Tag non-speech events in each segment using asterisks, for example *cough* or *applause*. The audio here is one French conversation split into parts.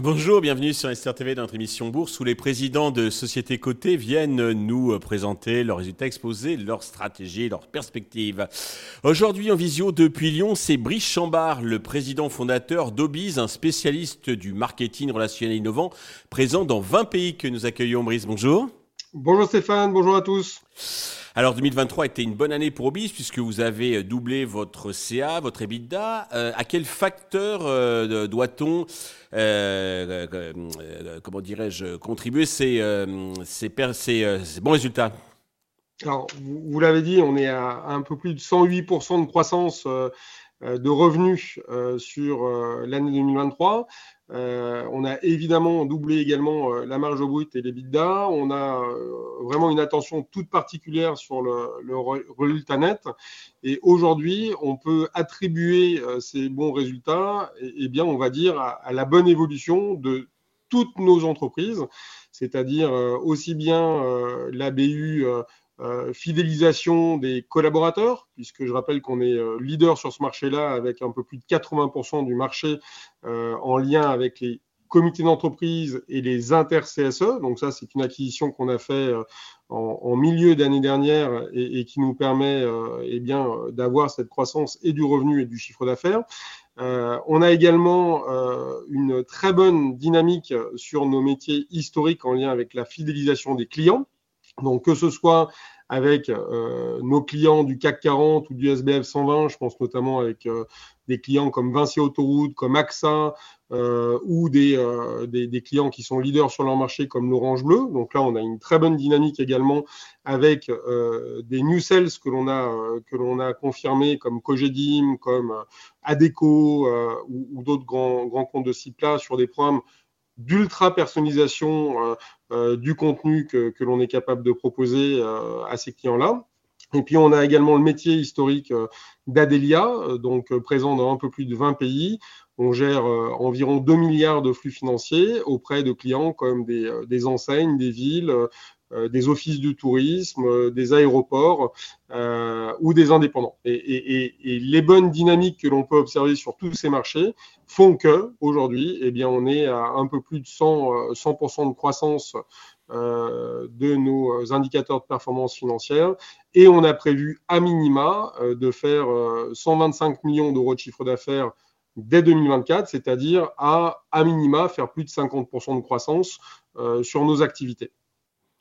Bonjour, bienvenue sur SRTV dans notre émission Bourse où les présidents de sociétés cotées viennent nous présenter leurs résultats, exposer leurs stratégies, leurs perspectives. Aujourd'hui en visio depuis Lyon, c'est Brice Chambard, le président fondateur d'Obiz, un spécialiste du marketing relationnel innovant, présent dans 20 pays que nous accueillons. Brice, bonjour. Bonjour Stéphane, bonjour à tous. Alors 2023 était une bonne année pour Obis puisque vous avez doublé votre CA, votre EBITDA. Euh, à quel facteur euh, doit-on, euh, comment dirais-je, contribuer ces, ces, ces, bons résultats? Alors vous, l'avez dit, on est à, un peu plus de 108% de croissance de revenus sur l'année 2023. Euh, on a évidemment doublé également euh, la marge brute et les l'EBITDA. On a euh, vraiment une attention toute particulière sur le, résultat net. Et aujourd'hui, on peut attribuer ces bons résultats, et, bien, on va dire, à, la bonne évolution de toutes nos entreprises, c'est-à-dire aussi bien la BU euh, fidélisation des collaborateurs, puisque je rappelle qu'on est euh, leader sur ce marché-là avec un peu plus de 80% du marché euh, en lien avec les comités d'entreprise et les inter-CSE. Donc ça, c'est une acquisition qu'on a fait en, milieu d'année dernière et, qui nous permet eh bien d'avoir cette croissance et du revenu et du chiffre d'affaires. on a également une très bonne dynamique sur nos métiers historiques en lien avec la fidélisation des clients. Donc que ce soit avec euh, nos clients du CAC 40 ou du SBF 120, je pense notamment avec euh, des clients comme Vinci Autoroute, comme AXA, euh, ou des, clients qui sont leaders sur leur marché comme l'Orange Bleu. Donc là, on a une très bonne dynamique également avec des new sales que l'on a, que a confirmés comme Cogedim, comme Adeco ou, d'autres grands, grands comptes de là sur des programmes d'ultra personnalisation euh, euh, du contenu que, l'on est capable de proposer euh, à ces clients-là. Et puis on a également le métier historique d'Adelia, donc présent dans un peu plus de 20 pays. On gère environ 2 milliards de flux financiers auprès de clients comme des, enseignes, des villes, des offices du tourisme, euh, des aéroports euh, ou des indépendants. Et, les bonnes dynamiques que l'on peut observer sur tous ces marchés font que aujourd'hui, eh bien, on est à un peu plus de 100, 100% de croissance de nos indicateurs de performance financière et on a prévu à minima de faire 125 millions d'euros de chiffre d'affaires dès 2024, c'est-à-dire à minima faire plus de 50% de croissance sur nos activités.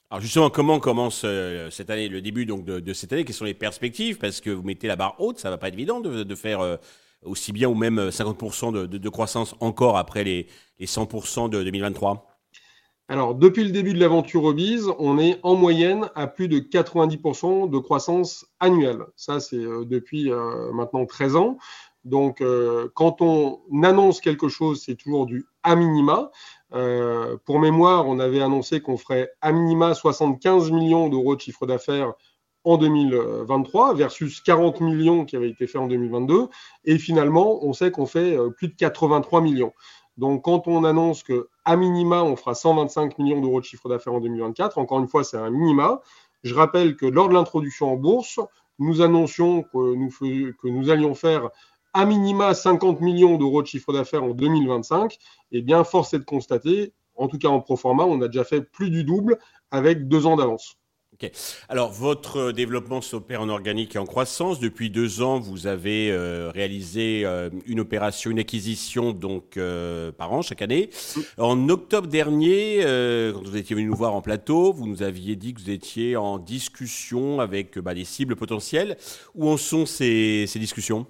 Alors justement, comment commence euh, cette année, le début donc de, cette année? Quelles sont les perspectives? Parce que vous mettez la barre haute, ça va pas être évident de, faire euh, aussi bien ou même 50% euh, de, croissance encore après les, 100% de 2023. Alors depuis le début de l'aventure Obise, on est en moyenne à plus de 90% de croissance annuelle. Ça c'est depuis maintenant 13 ans. Donc, quand on annonce quelque chose, c'est toujours du à minima. Euh, pour mémoire, on avait annoncé qu'on ferait à minima 75 millions d'euros de chiffre d'affaires en 2023 versus 40 millions qui avaient été faits en 2022. Et finalement, on sait qu'on fait euh, plus de 83 millions. Donc, quand on annonce que à minima, on fera 125 millions d'euros de chiffre d'affaires en 2024, encore une fois, c'est un minima. Je rappelle que lors de l'introduction en bourse, nous annoncions que nous, que nous allions faire à minima 50 millions d'euros de chiffre d'affaires en 2025, eh bien, force est de constater, en tout cas en pro forma, on a déjà fait plus du double avec deux ans d'avance. Ok. Alors, votre développement s'opère en organique et en croissance. Depuis deux ans, vous avez euh, réalisé euh, une opération, une acquisition donc euh, par an chaque année. En octobre dernier, quand vous étiez venu nous voir en plateau, vous nous aviez dit que vous étiez en discussion avec bah, des cibles potentielles. Où en sont ces discussions?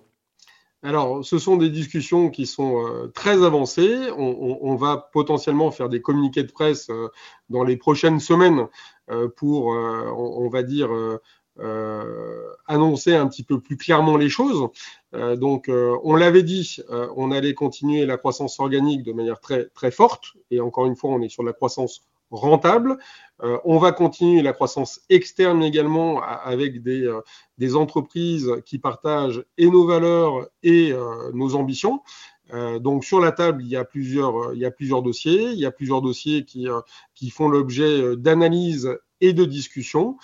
Alors, ce sont des discussions qui sont euh, très avancées. On, va potentiellement faire des communiqués de presse euh, dans les prochaines semaines euh, pour, on, va dire, annoncer un petit peu plus clairement les choses. donc, on l'avait dit, on allait continuer la croissance organique de manière très, très forte. Et encore une fois, on est sur la croissance rentable. Euh, on va continuer la croissance externe également avec des, euh, des entreprises qui partagent et nos valeurs et euh, nos ambitions. donc sur la table, il y a plusieurs, dossiers. Il y a plusieurs dossiers qui, qui font l'objet d'analyse et de discussion.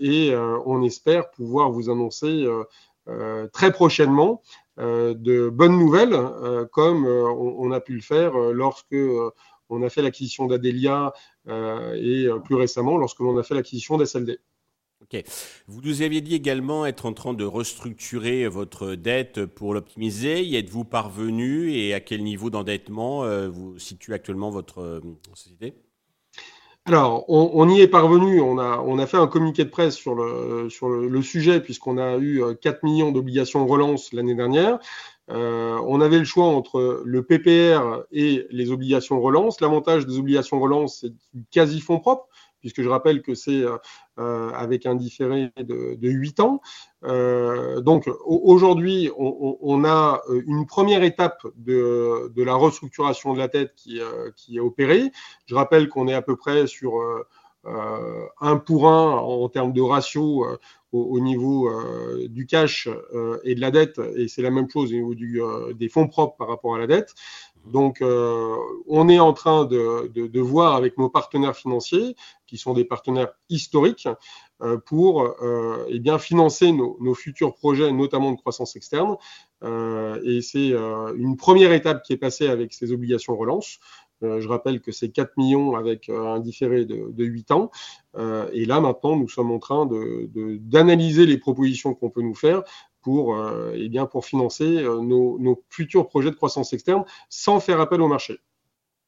et on espère pouvoir vous annoncer très prochainement de bonnes nouvelles, comme on, a pu le faire lorsque on a fait l'acquisition d'Adelia et plus récemment lorsque l'on a fait l'acquisition d'SLD. Ok. Vous nous aviez dit également être en train de restructurer votre dette pour l'optimiser. Y êtes-vous parvenu et à quel niveau d'endettement vous situe actuellement votre société? Alors, on, y est parvenu. On a, fait un communiqué de presse sur le, sur le, sujet, puisqu'on a eu 4 euh, millions d'obligations relance l'année dernière. Euh, on avait le choix entre le PPR et les obligations relance. L'avantage des obligations relance, c'est quasi fonds propre puisque je rappelle que c'est euh, euh, avec un différé de, de 8 ans. Euh, donc aujourd'hui, on, a une première étape de, la restructuration de la tête qui, qui est opérée. Je rappelle qu'on est à peu près sur euh, un pour un en termes de ratio au, au, niveau du cash et de la dette, et c'est la même chose au niveau du, des fonds propres par rapport à la dette. Donc, euh, on est en train de, voir avec nos partenaires financiers, qui sont des partenaires historiques, euh, pour euh, eh bien financer nos, futurs projets, notamment de croissance externe. Euh, et c'est euh, une première étape qui est passée avec ces obligations relance. Euh, je rappelle que c'est 4 millions avec un différé de, de 8 ans. et là, maintenant, nous sommes en train d'analyser de, les propositions qu'on peut nous faire pour, euh, eh bien, pour financer euh, nos, futurs projets de croissance externe sans faire appel au marché.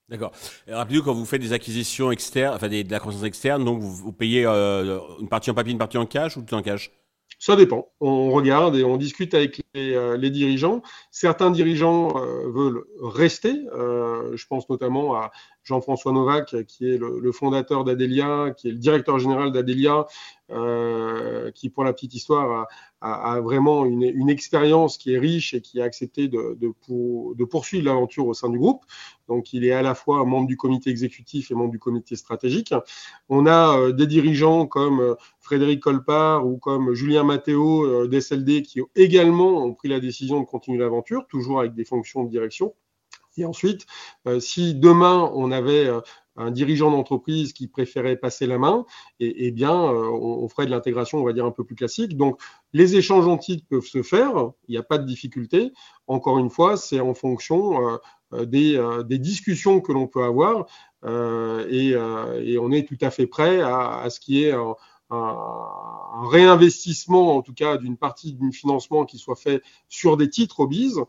D'accord. Rappelez-vous, quand vous faites des acquisitions externes, enfin de la croissance externe, donc vous, payez euh, une partie en papier, une partie en cash ou tout en cash? Ça dépend. On regarde et on discute avec les, euh, dirigeants. Certains dirigeants euh, veulent rester. Euh, je pense notamment à Jean-François Novak, qui est le fondateur d'Adelia, qui est le directeur général d'Adelia, euh, qui, pour la petite histoire, a, vraiment une, expérience qui est riche et qui a accepté de, de, pour, de poursuivre l'aventure au sein du groupe. Donc, il est à la fois membre du comité exécutif et membre du comité stratégique. On a euh, des dirigeants comme euh, Frédéric Colpart ou comme Julien Matteo d'SLD qui également ont pris la décision de continuer l'aventure, toujours avec des fonctions de direction. Et ensuite, euh, si demain on avait euh, un dirigeant d'entreprise qui préférait passer la main, et, eh, eh bien, euh, on, ferait de l'intégration, on va dire, un peu plus classique. Donc, les échanges en titres peuvent se faire, il n'y a pas de difficulté. Encore une fois, c'est en fonction des, discussions que l'on peut avoir, et, on est tout à fait prêt à, ce qui est un, un, réinvestissement, en tout cas d'une partie du financement qui soit fait sur des titres au BIS. Euh,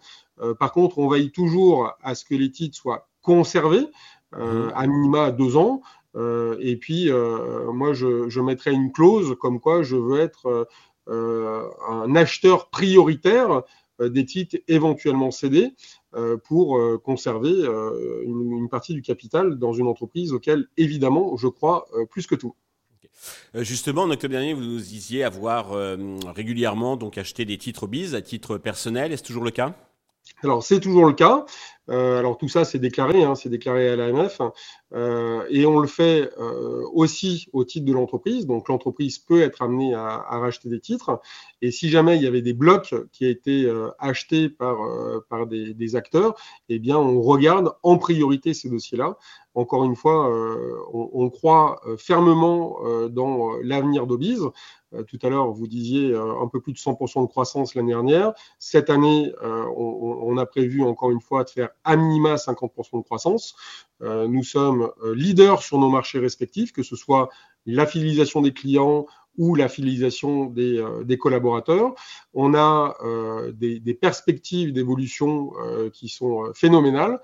par contre, on veille toujours à ce que les titres soient conservés, euh, mmh. à minima deux ans. Euh, et puis, euh, moi, je, je, mettrai une clause comme quoi je veux être euh, un acheteur prioritaire des titres éventuellement cédés pour conserver une, une, partie du capital dans une entreprise auquel, évidemment, je crois plus que tout. Justement, en octobre dernier, vous nous disiez avoir régulièrement donc acheté des titres BIS à titre personnel. Est-ce toujours le cas? Alors, c'est toujours le cas. Euh, alors, tout ça, c'est déclaré, hein, c'est déclaré à l'AMF. Euh, et on le fait euh, aussi au titre de l'entreprise. Donc, l'entreprise peut être amenée à, racheter des titres. Et si jamais il y avait des blocs qui été euh, achetés par, par des, acteurs, eh bien, on regarde en priorité ces dossiers-là. Encore une fois, on, croit fermement dans l'avenir d'Obise. Tout à l'heure, vous disiez un peu plus de 100% de croissance l'année dernière. Cette année, on, a prévu encore une fois de faire à minima 50% de croissance. nous sommes leaders sur nos marchés respectifs, que ce soit la fidélisation des clients ou la fidélisation des, des collaborateurs. On a des, perspectives d'évolution qui sont phénoménales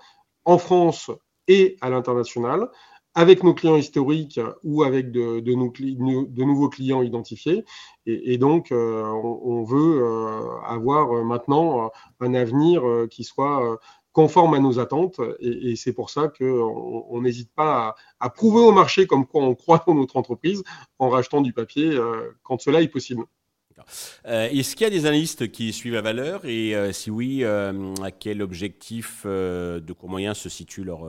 en France et à l'international avec nos clients historiques ou avec de, nouveaux clients identifiés. Et, donc, euh, on, veut euh, avoir maintenant un avenir euh, qui soit conforme à nos attentes. Et, c'est pour ça qu'on n'hésite pas à, prouver au marché comme quoi on croit dans notre entreprise en rachetant du papier euh, quand cela est possible. Euh, Est-ce qu'il y a des analystes qui suivent la valeur? Et euh, si oui, à quel objectif de court moyen se situe leur,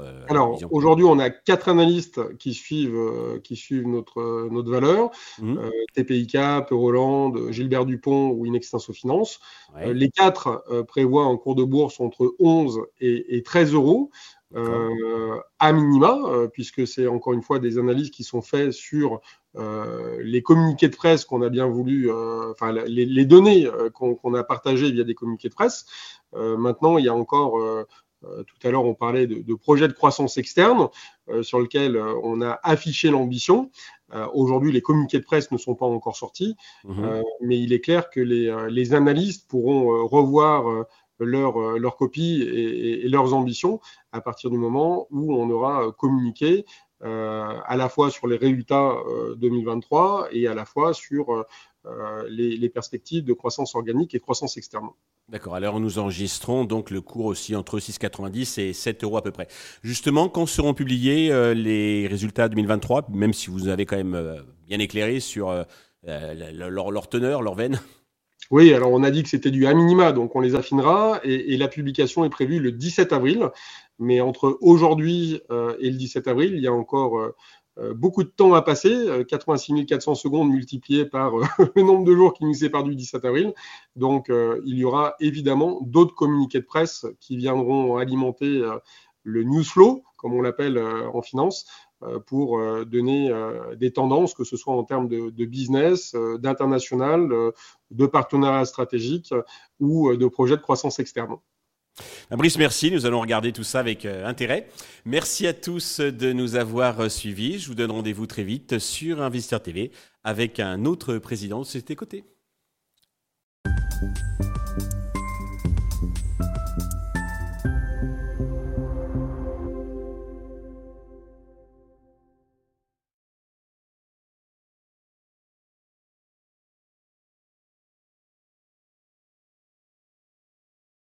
euh, Alors aujourd'hui, on a quatre analystes qui suivent, euh, qui suivent notre, notre valeur mmh. euh, TPI Cap, Euroland, Gilbert Dupont ou Inextinso Finance. Ouais. les quatre prévoient un cours de bourse entre 11 et, et 13 euros. euh, à minima, euh, puisque c'est encore une fois des analyses qui sont faites sur euh, les communiqués de presse qu'on a bien voulu, enfin les, données qu'on a partagées via des communiqués de presse. maintenant, il y a encore tout à l'heure, on parlait de, projets de croissance externe sur lesquels on a affiché l'ambition. Aujourd'hui, les communiqués de presse ne sont pas encore sortis, mmh mais il est clair que les, les analystes pourront revoir leur, euh, leur copie et, leurs ambitions à partir du moment où on aura communiqué euh, à la fois sur les résultats 2023 euh, et à la fois sur les, perspectives de croissance organique et croissance externe. D'accord, alors nous enregistrons donc le cours aussi entre 6,90 et 7 euros à peu près. Justement, quand seront publiés les résultats 2023, même si vous avez quand même bien éclairé sur leur, leur teneur, leur veine? Oui, alors on a dit que c'était du à minima, donc on les affinera et, la publication est prévue le 17 avril. Mais entre aujourd'hui euh, et le 17 avril, il y a encore euh, euh, beaucoup de temps à passer, 86 400 secondes multipliées par *laughs* le nombre de jours qui nous séparent du 17 avril. Donc il y aura évidemment d'autres communiqués de presse qui viendront alimenter le news flow, comme on l'appelle en finance, euh, pour euh, donner euh, des tendances, que ce soit en termes de, business, d'international, de partenariat stratégique ou de projets de croissance externe. Brice, merci. Nous allons regarder tout ça avec intérêt. Merci à tous de nous avoir suivis. Je vous donne rendez-vous très vite sur Investir TV avec un autre président de Société Côté.